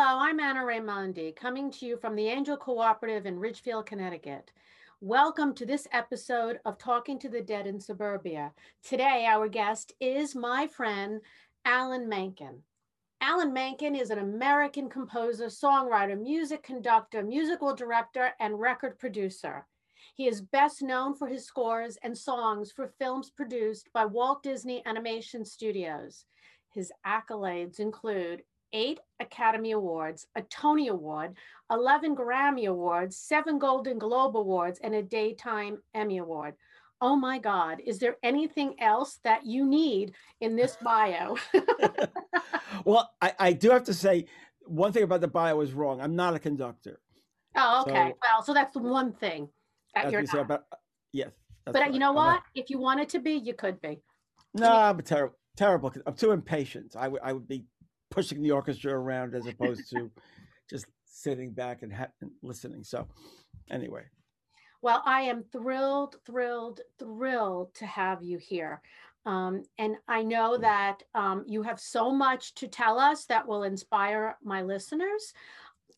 Hello, I'm Anna Raimondi, coming to you from the Angel Cooperative in Ridgefield, Connecticut. Welcome to this episode of Talking to the Dead in Suburbia. Today, our guest is my friend, Alan Menken. Alan Menken is an American composer, songwriter, music conductor, musical director, and record producer. He is best known for his scores and songs for films produced by Walt Disney Animation Studios. His accolades include eight Academy Awards, a Tony Award, 11 Grammy Awards, seven Golden Globe Awards, and a Daytime Emmy Award. Oh my God, is there anything else that you need in this bio? well, I, I, do have to say one thing about the bio is wrong. I'm not a conductor. Oh, okay. So, well, so that's the one thing that you're not. About, uh, yes. But right. you know what? If you wanted to be, you could be. No, I'm terrible. Terrible. I'm too impatient. I would I would be pushing the orchestra around as opposed to just sitting back and, ha- and listening. So, anyway. Well, I am thrilled, thrilled, thrilled to have you here. Um, and I know that um, you have so much to tell us that will inspire my listeners.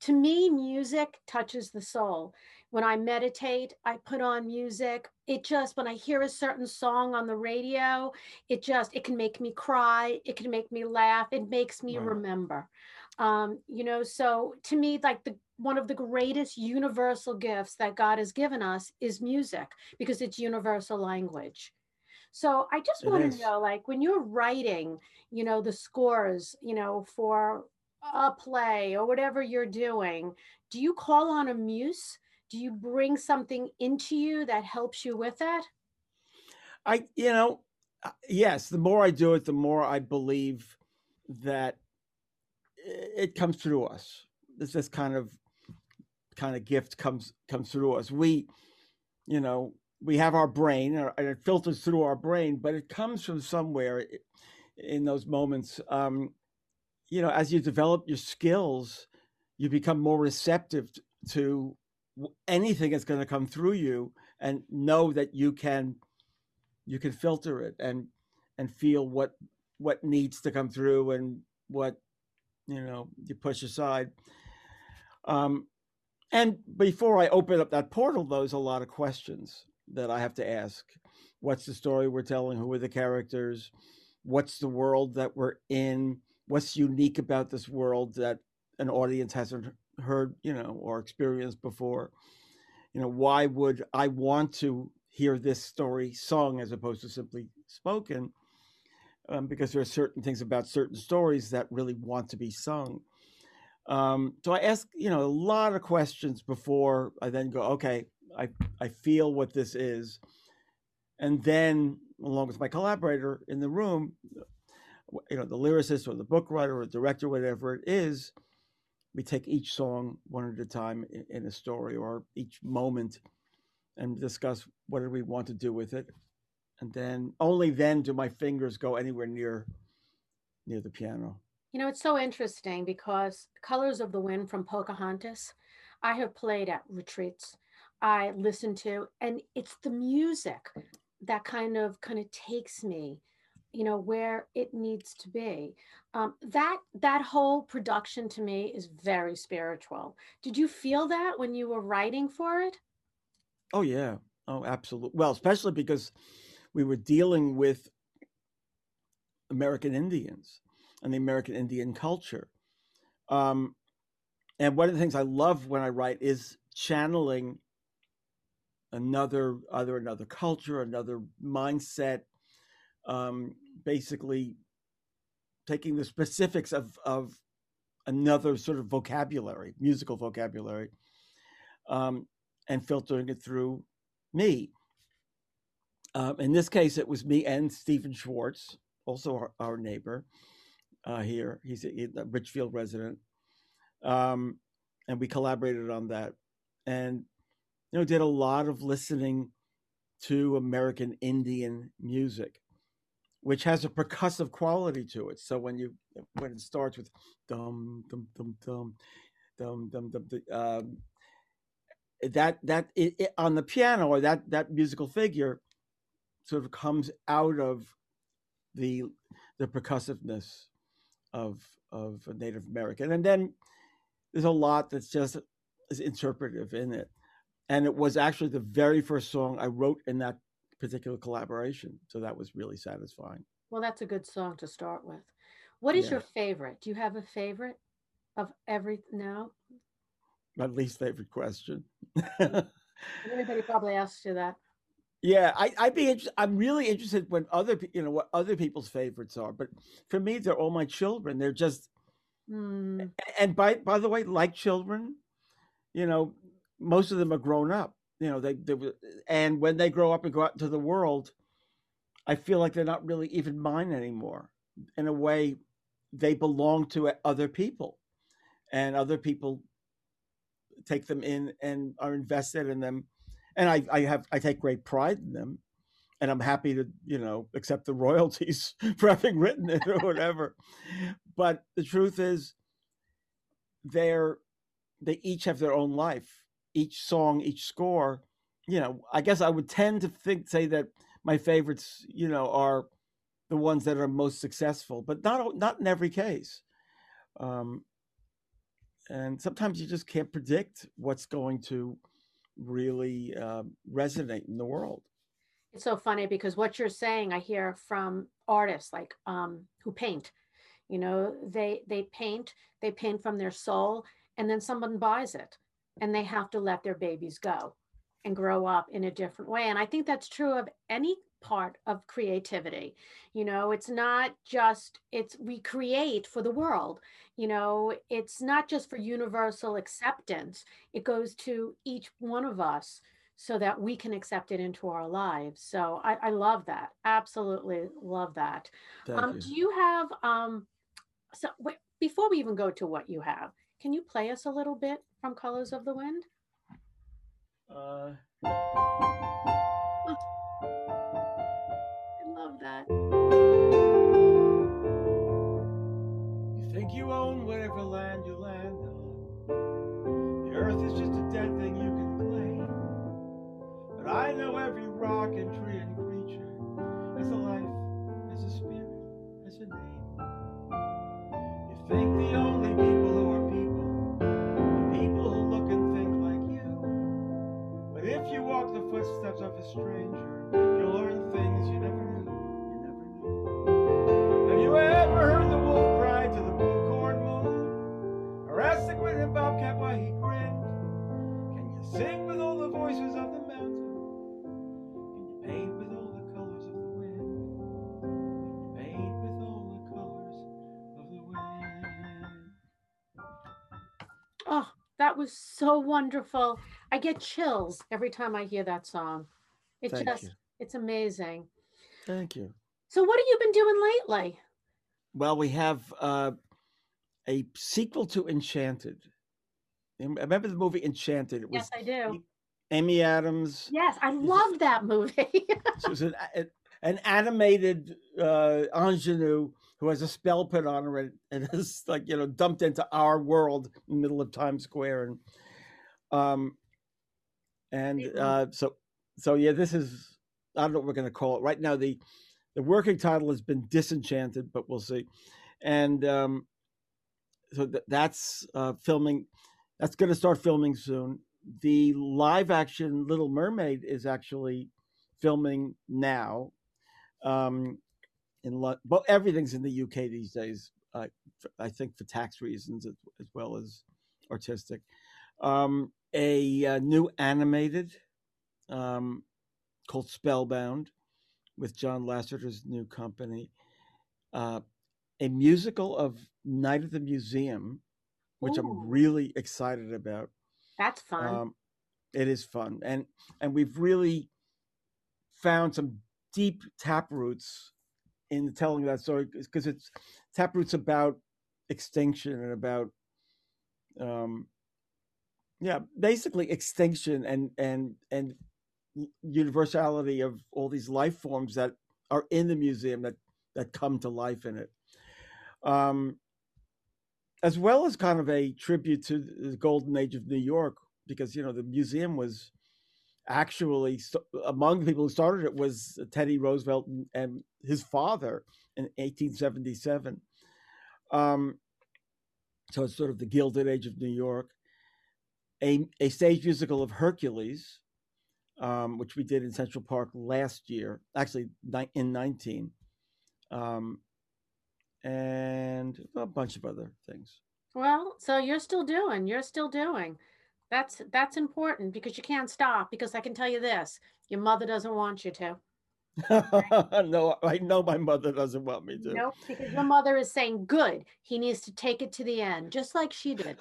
To me, music touches the soul. When I meditate, I put on music. It just, when I hear a certain song on the radio, it just, it can make me cry. It can make me laugh. It makes me right. remember. Um, you know, so to me, like the one of the greatest universal gifts that God has given us is music because it's universal language. So I just want to know, like, when you're writing, you know, the scores, you know, for a play or whatever you're doing, do you call on a muse? Do you bring something into you that helps you with that? I, you know, uh, yes, the more I do it, the more I believe that it comes through us. This this kind of kind of gift comes comes through us. We, you know, we have our brain and it filters through our brain, but it comes from somewhere in those moments. Um, you know, as you develop your skills, you become more receptive to anything is going to come through you and know that you can you can filter it and and feel what what needs to come through and what you know you push aside. Um and before i open up that portal there's a lot of questions that i have to ask. What's the story we're telling? Who are the characters? What's the world that we're in? What's unique about this world that an audience hasn't heard, you know, or experienced before. You know, why would I want to hear this story sung as opposed to simply spoken? Um, because there are certain things about certain stories that really want to be sung. Um, so I ask, you know, a lot of questions before I then go, okay, I, I feel what this is. And then, along with my collaborator in the room, you know, the lyricist or the book writer or director, whatever it is, we take each song one at a time in a story or each moment and discuss what do we want to do with it. And then only then do my fingers go anywhere near near the piano. You know it's so interesting because colors of the wind from pocahontas i have played at retreats. I listen to and it's the music that kind of kind of takes me you know where it needs to be. Um, that that whole production to me is very spiritual. Did you feel that when you were writing for it? Oh yeah. Oh absolutely well especially because we were dealing with american indians and the american indian culture. Um, and one of the things i love when i write is channeling another either another culture another mindset um, basically taking the specifics of, of another sort of vocabulary, musical vocabulary, um, and filtering it through me. Um, in this case, it was me and Stephen Schwartz, also our, our neighbor uh, here. He's a, a Ridgefield resident. Um, and we collaborated on that. And, you know, did a lot of listening to American Indian music which has a percussive quality to it. So when you when it starts with dum dum dum dum dum dum dum, dum um, that that it, it, on the piano or that that musical figure sort of comes out of the the percussiveness of of Native American, and then there's a lot that's just is interpretive in it. And it was actually the very first song I wrote in that particular collaboration. So that was really satisfying. Well, that's a good song to start with. What is Yeah. your favorite? Do you have a favorite of every now? My least favorite question. Everybody probably asks you that. yeah, I, I'd be interested. I'm really interested when other, you know, what other people's favorites are. But for me, they're all my children. They're just, Hmm. and by by the way, like children, you know, most of them are grown up. You know, they they and when they grow up and go out into the world, I feel like they're not really even mine anymore. In a way, they belong to other people, and other people take them in and are invested in them. And I, I have I take great pride in them, and I'm happy to you know accept the royalties for having written it or whatever. but the truth is, they're they each have their own life. Each song, each score. You know, I guess I would tend to think say that my favorites, you know, are the ones that are most successful, but not not in every case. Um, and sometimes you just can't predict what's going to really uh, resonate in the world. It's so funny because what you're saying, I hear from artists like um, who paint. You know, they they paint, they paint from their soul, and then someone buys it, and they have to let their babies go and grow up in a different way. And I think that's true of any part of creativity. You know, it's not just it's we create for the world. You know, it's not just for universal acceptance. It goes to each one of us so that we can accept it into our lives. So I, I love that. Absolutely love that. Um, you. do you have um so wait, before we even go to what you have, can you play us a little bit from Colors of the Wind? Uh, I love that. You think you own whatever land you land so wonderful. I get chills every time I hear that song. It Thank just you. it's amazing. Thank you. So what have you been doing lately? Well, we have uh, a sequel to Enchanted. Remember the movie Enchanted? It was Yes, I do. Amy Adams. Yes, I love that movie. It was an, an animated uh, ingenue who has a spell put on her and, and is like you know dumped into our world in the middle of Times Square and um and uh, so so yeah this is I don't know what we're gonna call it right now the the working title has been Disenchanted but we'll see and um so th- that's uh, filming that's going to start filming soon the live action Little Mermaid is actually filming now. Um, in Lo- well, everything's in the UK these days. Uh, f- I think for tax reasons as, as well as artistic. Um, a, uh new animated um, called Spellbound with John Lasseter's new company. Uh, a musical of Night at the Museum, which Ooh. I'm really excited about. That's fun. Um, it is fun, and and we've really found some deep tap roots in telling that story because it's tap roots about extinction and about um yeah basically extinction and and and universality of all these life forms that are in the museum that that come to life in it um as well as kind of a tribute to the golden age of New York, because you know the museum was actually st- among the people who started it was Teddy Roosevelt and, his father in 1877. Um, So it's sort of the Gilded Age of New York. A, a stage musical of Hercules, um, which we did in Central Park last year, actually in 19, um, and a bunch of other things. Well, so you're still doing, you're still doing. That's that's important because you can't stop because I can tell you this, your mother doesn't want you to. no, I know my mother doesn't want me to. Nope, because your mother is saying, good, he needs to take it to the end, just like she did.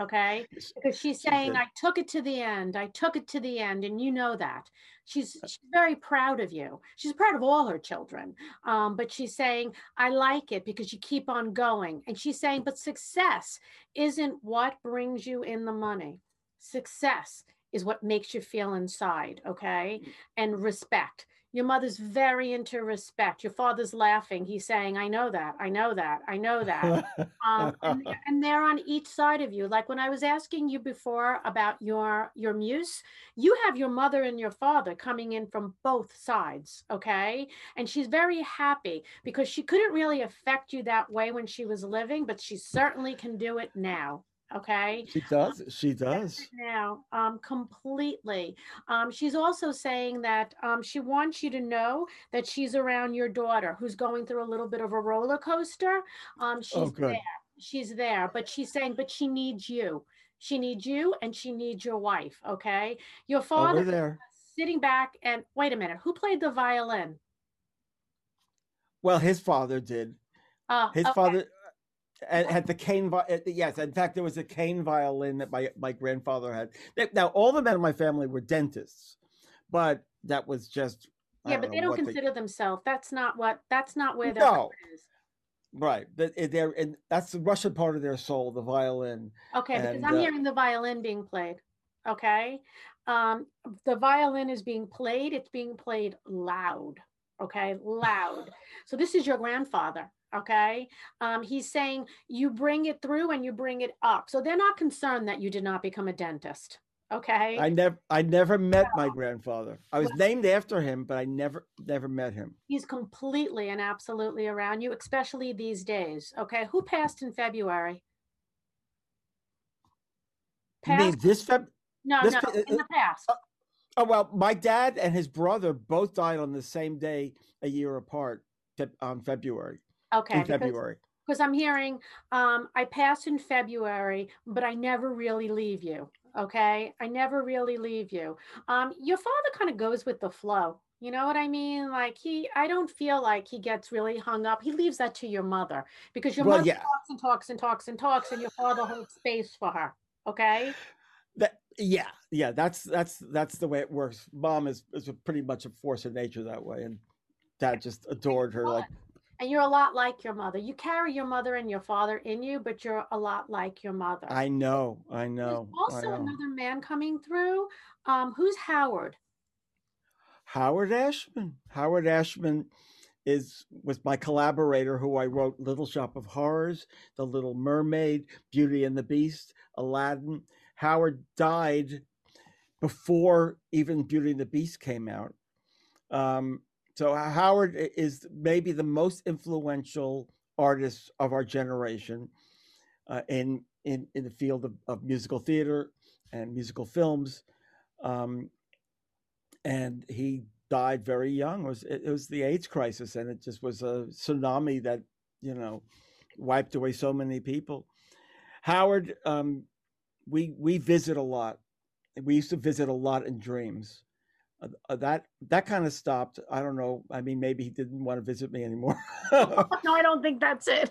Okay. Because she's saying, I took it to the end. I took it to the end. And you know that. She's uh she's very proud of you. She's proud of all her children. Um, but she's saying, I like it because you keep on going. And she's saying, but success isn't what brings you in the money. Success is what makes you feel inside. Okay. Mm. And respect your mother's very into respect. Your father's laughing. He's saying, I know that. I know that. I know that. um, and, and, they're on each side of you. Like when I was asking you before about your your muse, you have your mother and your father coming in from both sides. Okay. And she's very happy because she couldn't really affect you that way when she was living, but she certainly can do it now. Okay. She does. She does. Now, um, completely. Um, she's also saying that um, she wants you to know that she's around your daughter who's going through a little bit of a roller coaster. Um, she's oh, there. She's there, but she's saying, but she needs you. She needs you and she needs your wife. Okay. Your oh, father oh, there. sitting back and wait a minute, who played the violin? Well, his father did. Uh, his okay. father and had the cane yes in fact there was a cane violin that my my grandfather had. Now all the men in my family were dentists but that was just yeah but they don't consider they... themselves. That's not what that's not where their no. is. Right. They're and that's the russian part of their soul the violin okay and, because i'm uh, hearing the violin being played okay? Um the violin is being played it's being played loud okay? Loud. So this is your grandfather okay? Um, he's saying you bring it through and you bring it up. So they're not concerned that you did not become a dentist okay? I never i never met my grandfather. I was named after him but i never never met him. He's completely and absolutely around you especially these days okay? Who passed in february? Passed? You mean this Feb- no this no in the past. uh, oh well my dad and his brother both died on the same day a year apart on february Okay. in February. Because I'm hearing um, I pass in February, but I never really leave you. Okay. I never really leave you. Um, your father kind of goes with the flow. You know what I mean? Like he, I don't feel like he gets really hung up. He leaves that to your mother because your well, mother yeah. talks and talks and talks and talks, and your father holds space for her. Okay. That yeah, yeah. That's that's that's the way it works. Mom is is pretty much a force of nature that way, and dad just adored her like and you're a lot like your mother. You carry your mother and your father in you, but you're a lot like your mother. I know. I know. There's also know. another man coming through. Um, who's Howard? Howard Ashman. Howard Ashman is was my collaborator who I wrote Little Shop of Horrors, The Little Mermaid, Beauty and the Beast, Aladdin. Howard died before even Beauty and the Beast came out. Um, so Howard is maybe the most influential artist of our generation uh, in, in in the field of, of musical theater and musical films, um, and he died very young. It was it was the AIDS crisis, and it just was a tsunami that you know wiped away so many people. Howard, um, we we visit a lot. We used to visit a lot in dreams uh, that that kind of stopped. I don't know. I mean, maybe he didn't want to visit me anymore. no, I don't think that's it.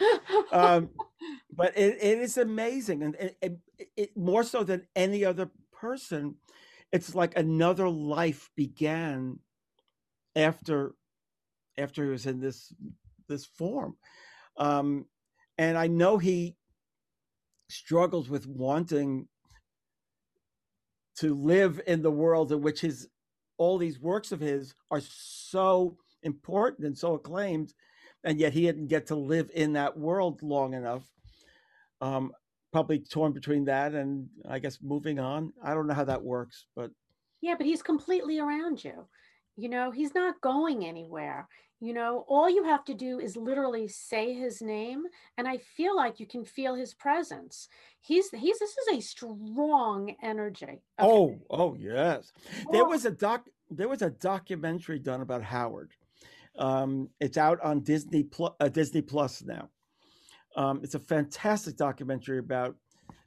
um, but it, it is amazing, and it, it, it, more so than any other person, it's like another life began after after he was in this this form, um, and I know he struggles with wanting to live in the world in which his all these works of his are so important and so acclaimed, and yet he didn't get to live in that world long enough. Um, probably torn between that and I guess moving on. I don't know how that works, but yeah, but he's completely around you. You know, he's not going anywhere. You know, all you have to do is literally say his name, and I feel like you can feel his presence. He's he's this is a strong energy. Okay? Oh, oh yes. There was a doc. There was a documentary done about Howard. Um, it's out on Disney Plus, uh, Disney Plus now. Um, it's a fantastic documentary about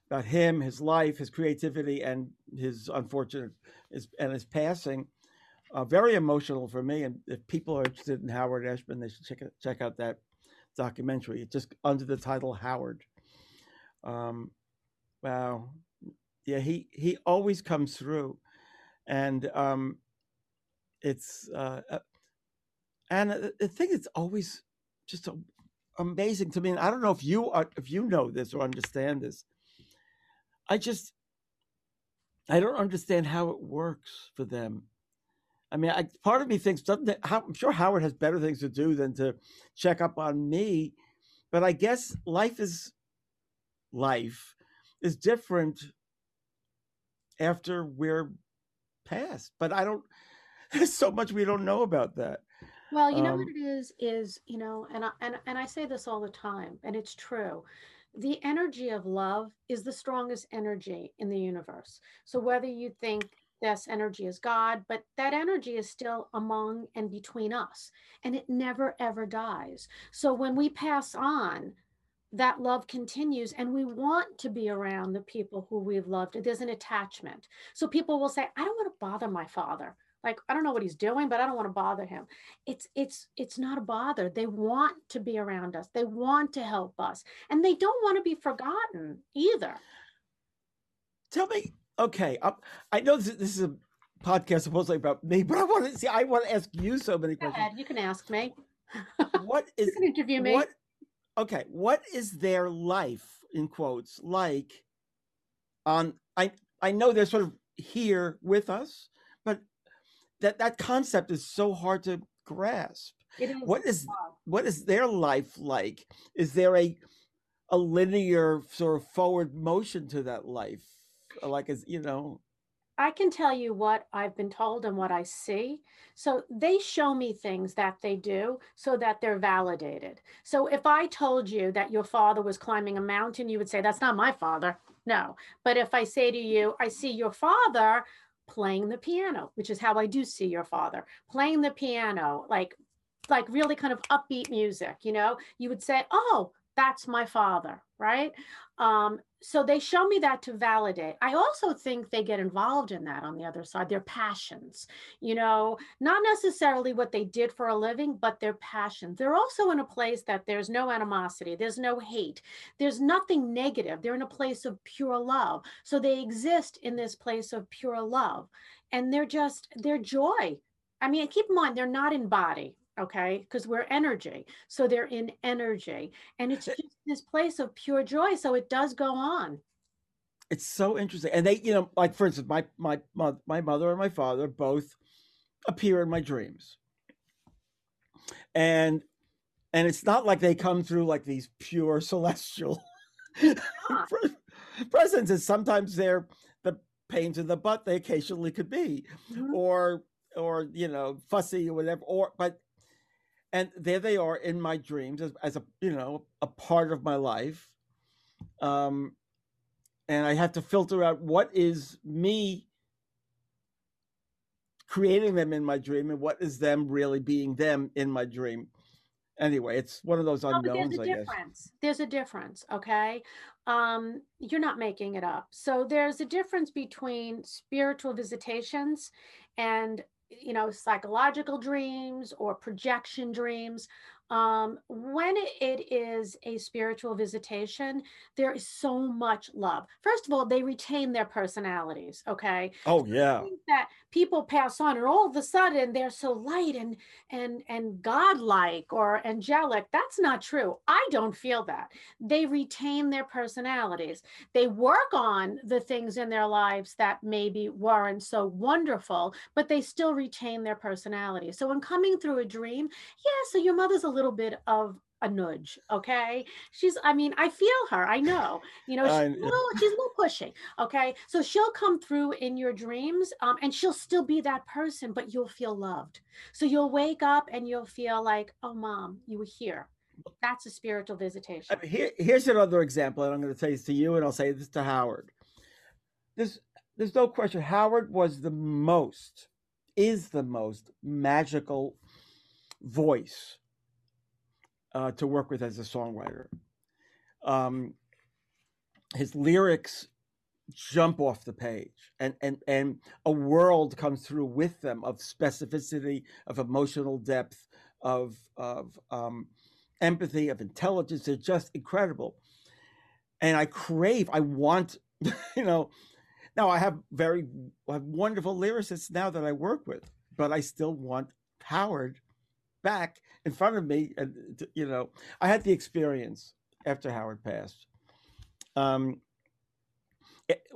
about him, his life, his creativity, and his unfortunate his, and his passing uh, very emotional for me. And if people are interested in Howard Ashman, they should check it, check out that documentary. It's just under the title Howard. Um, wow, yeah, he he always comes through, and um, it's uh, uh and the thing is always just a, amazing to me. And I don't know if you are if you know this or understand this. I just I don't understand how it works for them I mean, I, part of me thinks doesn't I'm sure Howard has better things to do than to check up on me, but I guess life is life is different after we're past. But I don't. There's so much we don't know about that. Well, you know um, what it is is you know, and I, and and I say this all the time, and it's true. The energy of love is the strongest energy in the universe. So whether you think this energy is God, but that energy is still among and between us, and it never ever dies. So when we pass on, that love continues and we want to be around the people who we've loved. There's an attachment. So people will say, I don't want to bother my father. Like, I don't know what he's doing, but I don't want to bother him. It's it's it's not a bother. They want to be around us. They want to help us. And they don't want to be forgotten either. Tell me, okay, I'm, i know this, this, is a podcast supposedly about me, but I want to see. I want to ask you so many Go questions. Ahead, you can ask me. what is you can interview me? What, okay, what is their life in quotes like? On I I know they're sort of here with us, but that that concept is so hard to grasp. What is what is their life like? Is there a a linear sort of forward motion to that life? Like as you know I can tell you what I've been told and what I see. So they show me things that they do so that they're validated. So if I told you that your father was climbing a mountain, you would say, That's not my father. No. But if I say to you, I see your father playing the piano, which is how I do see your father playing the piano, like like really kind of upbeat music, you know, you would say, Oh, that's my father, right? Um, so they show me that to validate. I also think they get involved in that on the other side, their passions, you know, not necessarily what they did for a living, but their passions. They're also in a place that there's no animosity, there's no hate, there's nothing negative. They're in a place of pure love. So they exist in this place of pure love. And they're just, their joy. I mean, keep in mind, they're not in body, okay? Because we're energy so they're in energy and it's just this place of pure joy so it does go on. It's so interesting and they you know like for instance my my my mother and my father both appear in my dreams. And and it's not like they come through like these pure celestial presence and sometimes they're the pains in the butt they occasionally could be mm-hmm. or or you know fussy or whatever or but and there they are in my dreams as, as a you know a part of my life um and i have to filter out what is me creating them in my dream and what is them really being them in my dream. Anyway it's one of those unknowns there's a difference. There's a difference okay? Um you're not making it up. So there's a difference between spiritual visitations and you know, psychological dreams or projection dreams. Um, when it is a spiritual visitation, there is so much love. First of all, they retain their personalities. Okay. Oh yeah. That people pass on, and all of a sudden they're so light and and and godlike or angelic. That's not true. I don't feel that. They retain their personalities. They work on the things in their lives that maybe weren't so wonderful, but they still retain their personality. So when coming through a dream, yeah. So your mother's a little bit of a nudge. Okay. She's, I mean, I feel her. I know, you know, she's, I- a little, she's a little pushy. Okay. So she'll come through in your dreams um, and she'll still be that person, but you'll feel loved. So you'll wake up and you'll feel like, oh, mom, you were here. That's a spiritual visitation. I mean, here, here's another example, and I'm going to say this to you, and I'll say this to Howard. There's, there's no question. Howard was the most, is the most magical voice uh, to work with as a songwriter. Um, his lyrics jump off the page, and and and a world comes through with them of specificity, of emotional depth, of of um, empathy, of intelligence. They're just incredible. And I crave, I want, you know, now I have very I have wonderful lyricists now that I work with, but I still want Howard back in front of me. And, you know, I had the experience after Howard passed. Um, it-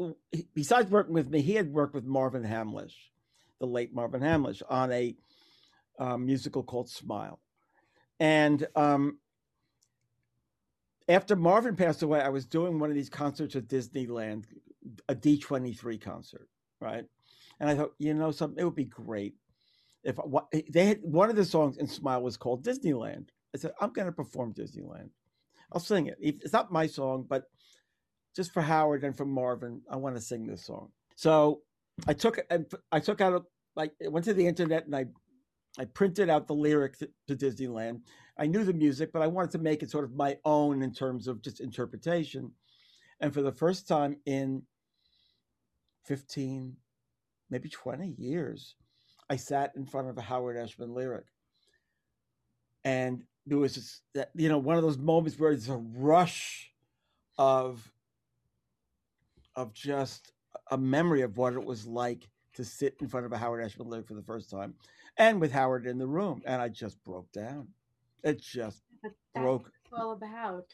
besides working with me, he had worked with Marvin Hamlisch, the late Marvin Hamlisch, on a uh, musical called Smile. And um, after Marvin passed away, I was doing one of these concerts at Disneyland, a D23 concert, right? And I thought, you know, something it would be great if what eh, they had one of the songs in Smile was called Disneyland. I said, I'm going to perform Disneyland. I'll sing it. It's not my song, but just for Howard and for Marvin, I want to sing this song. So I took I took out like went to the internet and I I printed out the lyrics to Disneyland. I knew the music, but I wanted to make it sort of my own in terms of just interpretation. And for the first time in 15, maybe 20 years, I sat in front of a Howard Ashman lyric. And there was this, that, you know, one of those moments where there's a rush of, of just a memory of what it was like to sit in front of a Howard Ashman lyric for the first time and with Howard in the room. And I just broke down. It just that's broke. all about.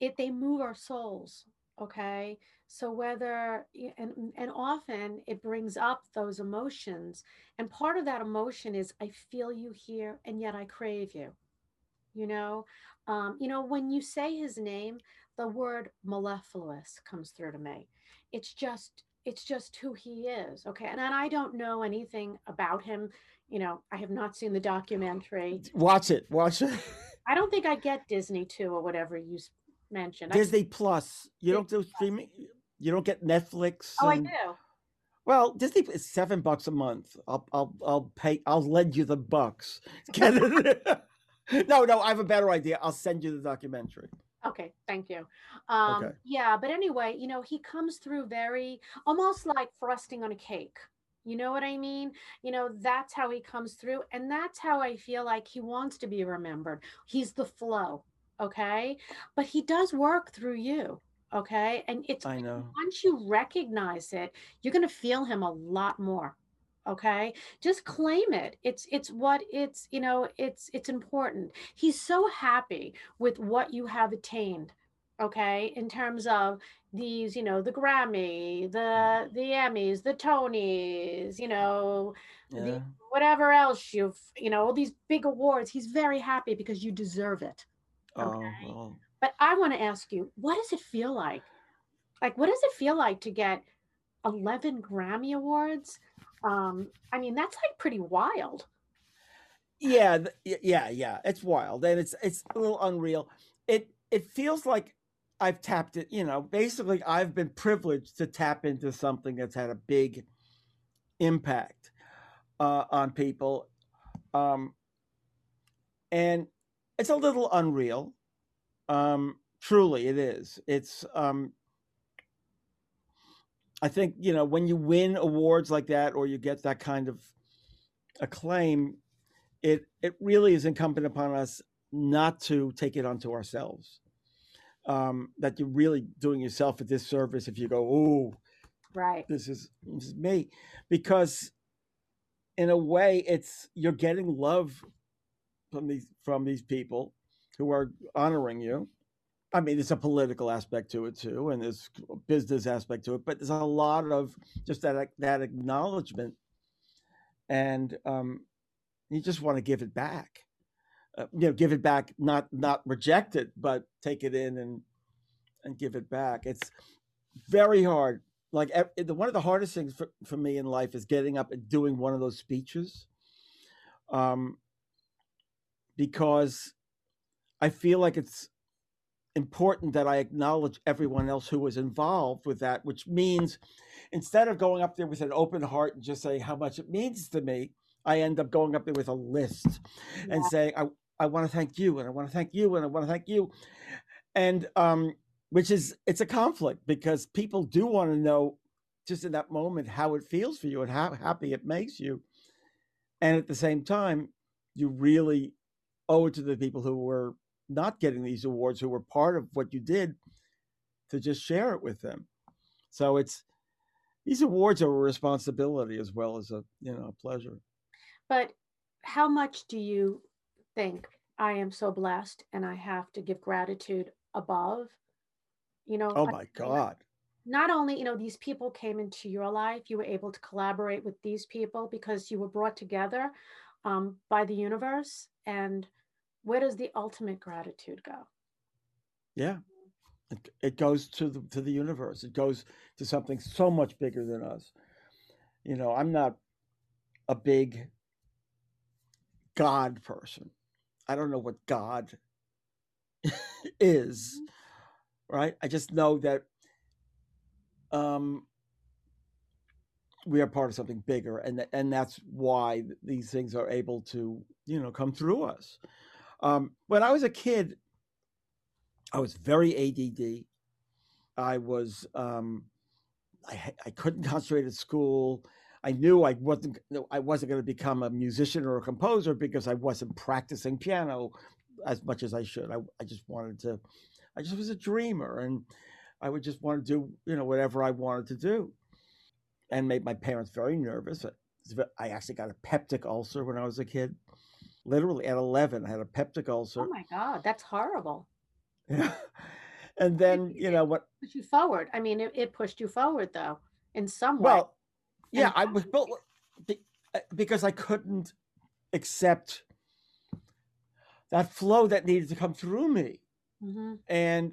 It they move our souls. Okay. So whether and and often it brings up those emotions. And part of that emotion is I feel you here and yet I crave you. You know, um, you know, when you say his name, the word mellifluous comes through to me. It's just it's just who he is. Okay. And, and I don't know anything about him. You know, I have not seen the documentary. Watch it. Watch it. I don't think I get Disney too or whatever you mentioned. Disney Plus. You don't do Disney streaming. You don't get Netflix. oh, I do. Well, Disney is seven bucks a month. I'll I'll I'll pay. I'll lend you the bucks. No, no. I have a better idea. I'll send you the documentary. Okay, thank you. Um, Okay. Yeah, but anyway, you know, he comes through very almost like frosting on a cake. You know what I mean? You know, that's how he comes through. And that's how I feel like he wants to be remembered. He's the flow. Okay. But he does work through you. Okay. And it's I know. once you recognize it, you're going to feel him a lot more. Okay? Just claim it. It's it's what it's, you know, it's it's important. He's so happy with what you have attained. Okay? In terms of these, you know, the Grammy, the mm. the Emmys, the Tonys, you know, Yeah. the whatever else you've, you know, all these big awards. He's very happy because you deserve it. Oh, well, But I want to ask you, what does it feel like? Like, what does it feel like to get 11 Grammy Awards? Um, I mean, that's like pretty wild. yeah, th- yeah, yeah. It's wild and it's it's a little unreal. It it feels like I've tapped it. You know, basically, I've been privileged to tap into something that's had a big impact uh, on people, um, and it's a little unreal. Um, truly, it is. It's. Um, I think you know when you win awards like that, or you get that kind of acclaim, it it really is incumbent upon us not to take it onto ourselves. Um, that you're really doing yourself a disservice if you go, oh, Right. this is this is me, because in a way, it's you're getting love from these from these people who are honoring you. I mean, there's a political aspect to it too, and there's a business aspect to it, but there's a lot of just that that acknowledgement, and um, you just want to give it back. uh, you know, give it back, not not reject it, but take it in and and give it back. It's very hard. Like one of the hardest things for, for me in life is getting up and doing one of those speeches. Um, because I feel like it's important that I acknowledge everyone else who was involved with that, which means instead of going up there with an open heart and just saying how much it means to me, I end up going up there with a list yeah. and saying, I, I want to thank you and I want to thank you and I want to thank you. And um, which is it's a conflict because people do want to know just in that moment how it feels for you and how happy it makes you. And at the same time, you really owe it to the people who were not getting these awards, who were part of what you did, to just share it with them. So it's these awards are a responsibility as well as a you know a pleasure. But how much do you think I am so blessed and I have to give gratitude above? You know, oh my God. Not only, you know, these people came into your life, you were able to collaborate with these people because you were brought together um, by the universe. And where does the ultimate gratitude go? Yeah. It, it goes to the to the universe. It goes to something so much bigger than us. You know, I'm not a big God person. I don't know what God is, right? I just know that um, we are part of something bigger, and and that's why these things are able to you know come through us. Um, when I was a kid, I was very ADD. I was um, I I couldn't concentrate at school. I knew I wasn't I wasn't going to become a musician or a composer because I wasn't practicing piano as much as I should. I, I just wanted to, I just was a dreamer and I would just want to do, you know, whatever I wanted to do and made my parents very nervous. I actually got a peptic ulcer when I was a kid. Literally at 11, I had a peptic ulcer. Oh my God, that's horrible. Yeah. And then, you know, what pushed you forward. I mean, it, it pushed you forward though, in some way. Well, yeah, I was built uh, because I couldn't accept that flow that needed to come through me. Mm-hmm. And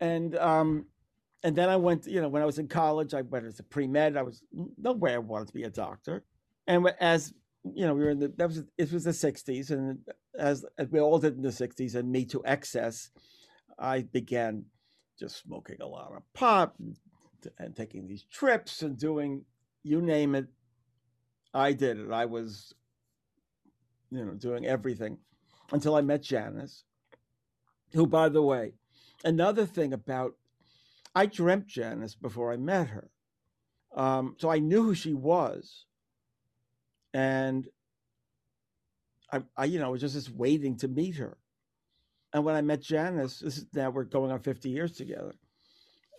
and um and then I went, you know, when I was in college, I went as a pre med. I was nowhere I wanted to be a doctor. And as you know, we were in the that was it was the '60s, and as, as we all did in the '60s, and me to excess, I began just smoking a lot of pot and, and taking these trips and doing you name it. I did it. I was, you know, doing everything until I met Janice, who, by the way, another thing about, I dreamt Janice before I met her. Um, so I knew who she was. And I, I, you know, was just waiting to meet her. And when I met Janice, this is now we're going on 50 years together.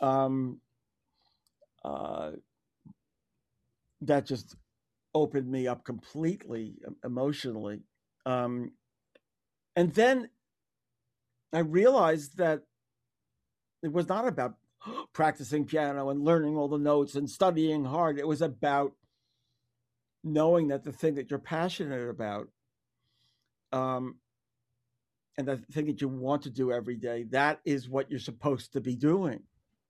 Um, uh, that just opened me up completely emotionally. Um, and then I realized that it was not about practicing piano and learning all the notes and studying hard. It was about knowing that the thing that you're passionate about um, and the thing that you want to do every day, that is what you're supposed to be doing.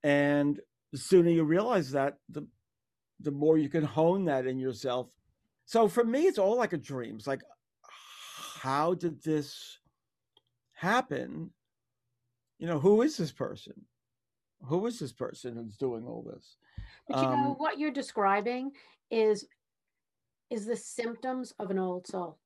And the sooner you realize that, the the more you can hone that in yourself. So for me, it's all like a dream. It's like, how did this happen? You know, who is this person? Who is this person who's doing all this? But you um, know what you're describing is is the symptoms of an old soul.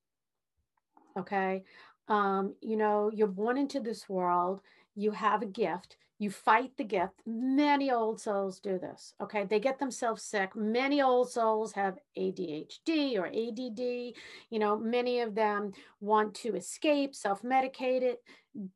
Okay. Um, you know, you're born into this world, you have a gift, you fight the gift. Many old souls do this. Okay. They get themselves sick. Many old souls have ADHD or ADD. You know, many of them want to escape, self medicate it,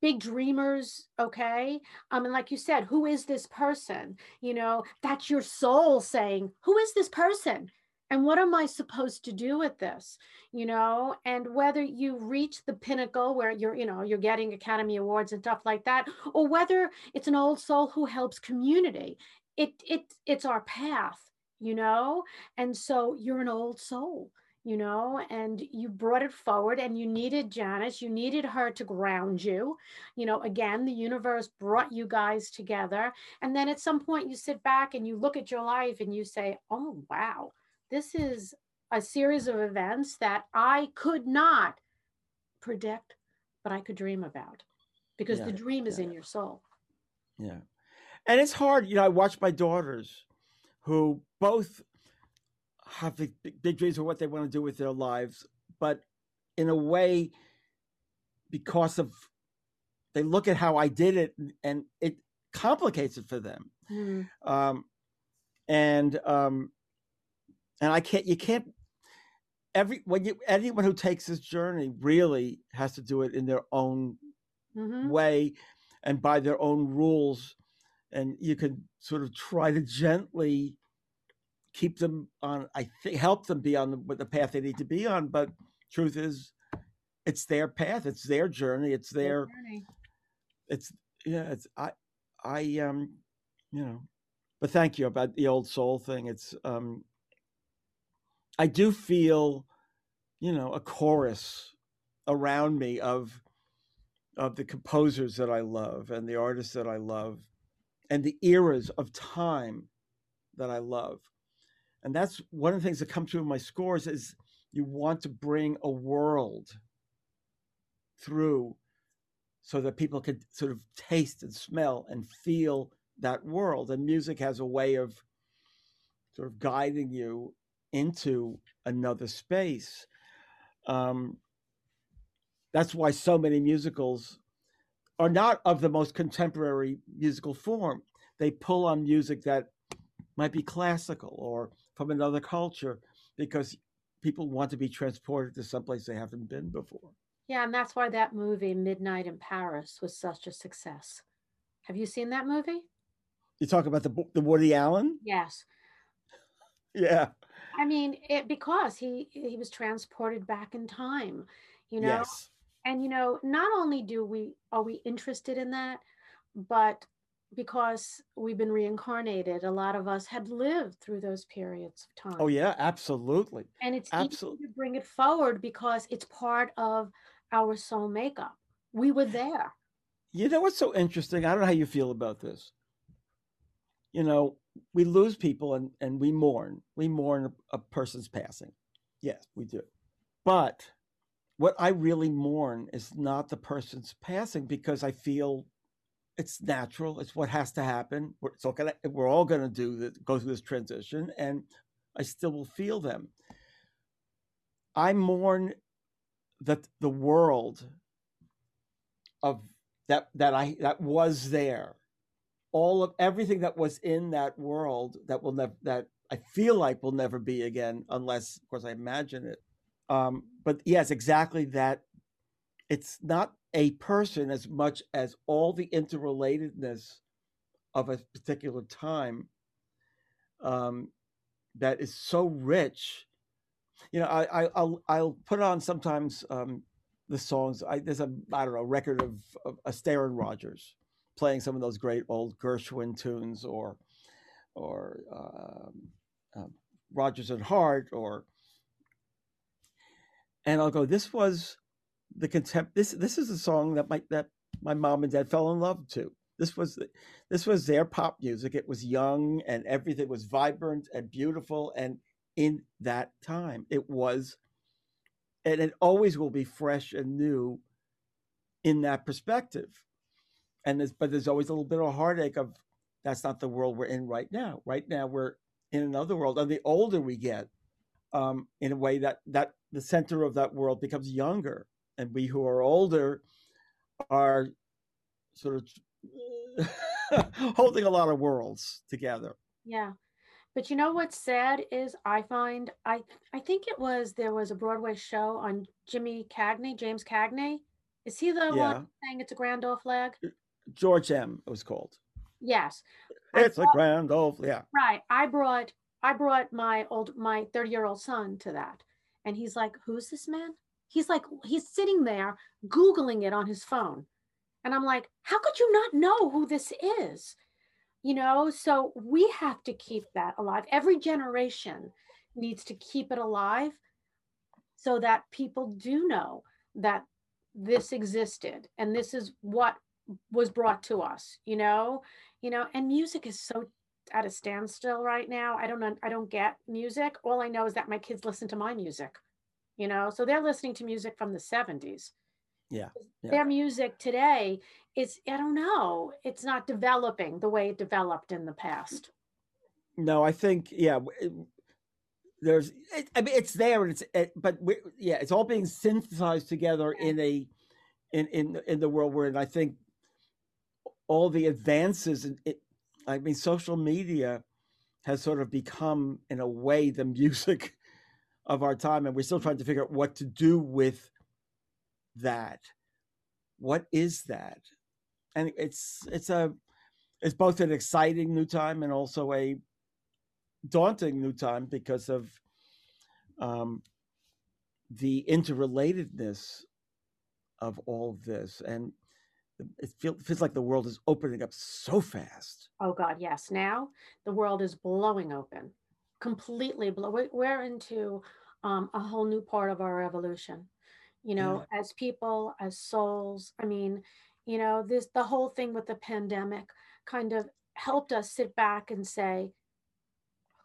big dreamers. Okay. Um, and like you said, who is this person? You know, that's your soul saying, Who is this person? And what am i supposed to do with this you know and whether you reach the pinnacle where you're you know you're getting academy awards and stuff like that or whether it's an old soul who helps community it it it's our path you know and so you're an old soul you know, and you brought it forward and you needed Janice, you needed her to ground you. You know, again, the universe brought you guys together. And then at some point you sit back and you look at your life and you say, oh, wow, this is a series of events that I could not predict, but I could dream about because Yeah, the dream is yeah. in your soul. Yeah. And it's hard. You know, I watch my daughters who both have big, big dreams of what they want to do with their lives, but in a way, because of they look at how I did it and it complicates it for them. Mm, Um, and um, and I can't, you can't, every, when you, anyone who takes this journey really has to do it in their own mhm. way and by their own rules. And you can sort of try to gently keep them on i think help them be on the, the path they need to be on. But truth is it's their path. It's their journey. It's their journey. it's yeah it's i i um you know but thank you about the old soul thing. It's um i do feel you know a chorus around me of of the composers that i love and the artists that i love and the eras of time that i love and that's one of the things that comes through in my scores is you want to bring a world through so that people could sort of taste and smell and feel that world. And music has a way of sort of guiding you into another space. Um, that's why so many musicals are not of the most contemporary musical form. They pull on music that might be classical or from another culture because people want to be transported to someplace they haven't been before. Yeah, and that's why that movie, Midnight in Paris, was such a success. Have you seen that movie? You talk about the the Woody Allen, Yes. yeah, I mean, it because he he was transported back in time, you know. yes, And you know, not only do we are we interested in that, but because we've been reincarnated, a lot of us had lived through those periods of oh, time. oh yeah, absolutely, And it's absolutely. easy to bring it forward because it's part of our soul makeup. We were there. You know what's so interesting? I don't know how you feel about this. You know, we lose people and and we mourn. We mourn a, person's passing. Yes, we do. But what I really mourn is not the person's passing because I feel it's natural. It's what has to happen. We're, it's all gonna, we're all going to do this, go through this transition, and I still will feel them. I mourn that the world of that that I that was there, all of everything that was in that world that will never that I feel like will never be again, unless of course I imagine it. Um, but yes, exactly that. It's not a person as much as all the interrelatedness of a particular time um, that is so rich. You know, I, I I'll I'll put on sometimes um, the songs. I, there's a I don't know record of, of Astaire and Rogers playing some of those great old Gershwin tunes or or um, um, Rodgers and Hart or and I'll go. This was the contempt. This this is a song that my that my mom and dad fell in love to. This was this was their pop music. It was young and everything was vibrant and beautiful. And in that time, it was, and it always will be fresh and new in that perspective. And there's, but there's always a little bit of heartache of that's not the world we're in right now. Right now, we're in another world. And the older we get, um, in a way that that the center of that world becomes younger, and we who are older are sort of holding a lot of worlds together. Yeah. But you know what's sad is I find I I think it was there was a Broadway show on Jimmy Cagney, James Cagney. Is he the Yeah. one saying it's a grand old flag? George M. It was called. Yes. It's a grand old yeah. Right. I brought I brought my old my 30 year old son to that. And he's like, Who's this man? He's like, he's sitting there Googling it on his phone. And I'm like, how could you not know who this is? You know, so we have to keep that alive. Every generation needs to keep it alive. so that people do know that this existed and this is what was brought to us you know? You know and music is so at a standstill right now i don't know i don't get music. All i know is that my kids listen to my music you know? So they're listening to music from the 70s yeah, yeah. their music today is i don't know it's not developing the way it developed in the past. No i think yeah it, there's it, i mean it's there and it's it, but yeah it's all being synthesized together in a in in in the world we're in. I think all the advances in it i mean social media has sort of become in a way the music of our time and we're still trying to figure out what to do with that. What is that? And it's it's a it's both an exciting new time and also a daunting new time because of um, the interrelatedness of all of this. And it feel, feels like the world is opening up so fast. Oh god yes. Now the world is blowing open completely blow we're into um, a whole new part of our evolution you know yeah. as people as souls i mean you know this the whole thing with the pandemic kind of helped us sit back and say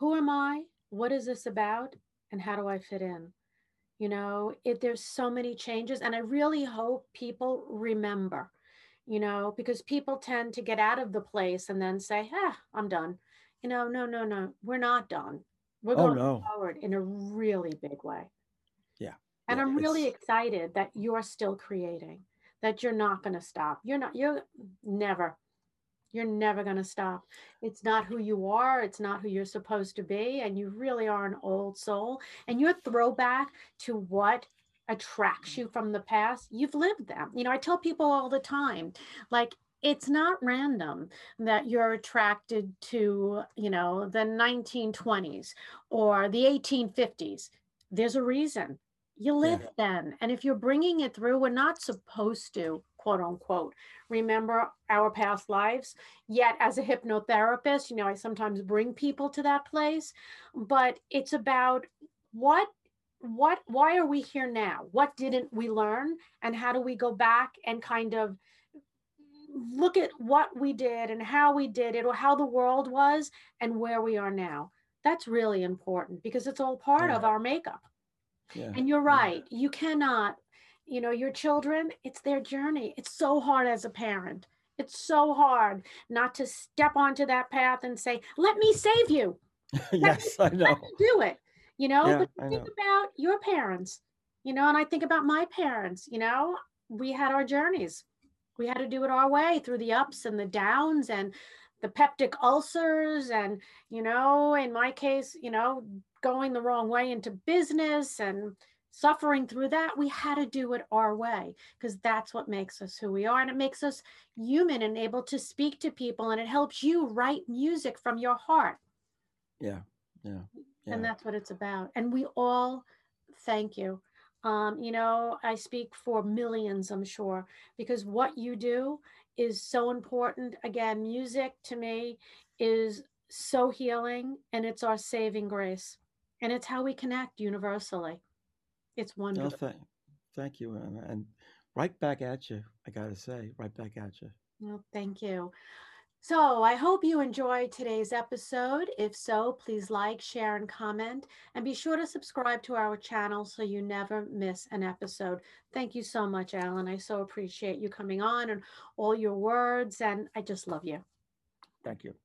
who am i? What is this about? And how do i fit in? You know it there's so many changes and i really hope people remember you know because people tend to get out of the place and then say ah i'm done you know no no no we're not done we're oh, going no. forward in a really big way yeah and yeah, I'm really excited that you're still creating, that you're not going to stop. You're not, you're never, you're never going to stop. It's not who you are. It's not who you're supposed to be. And you really are an old soul. And your throwback to what attracts you from the past, you've lived them. You know, I tell people all the time, like, it's not random that you're attracted to, you know, the 1920s or the 1850s. There's a reason you live yeah. then. And if you're bringing it through, we're not supposed to, quote unquote, remember our past lives. Yet, as a hypnotherapist, you know, I sometimes bring people to that place, but it's about what what why are we here now what didn't we learn and how do we go back and kind of look at what we did and how we did it or how the world was and where we are now that's really important because it's all part yeah. of our makeup yeah. And you're right. Yeah. You cannot, you know, your children, it's their journey. It's so hard as a parent. It's so hard not to step onto that path and say, let me save you. yes, I know. do it. You know, yeah, but think know. about your parents, you know, and I think about my parents, you know, we had our journeys. We had to do it our way through the ups and the downs and the peptic ulcers and you know in my case you know going the wrong way into business and suffering through that, we had to do it our way because that's what makes us who we are. And it makes us human and able to speak to people. And it helps you write music from your heart. Yeah. Yeah. Yeah. And that's what it's about. And we all thank you. Um, you know, I speak for millions, I'm sure, because what you do is so important. Again, music to me is so healing and it's our saving grace and it's how we connect universally. It's wonderful. No, thank, thank you, Anna. and right back at you. I gotta say, right back at you. Well, thank you. So I hope you enjoyed today's episode. If so, please like, share, and comment. And be sure to subscribe to our channel so you never miss an episode. Thank you so much, Alan. I so appreciate you coming on and all your words. And I just love you. Thank you.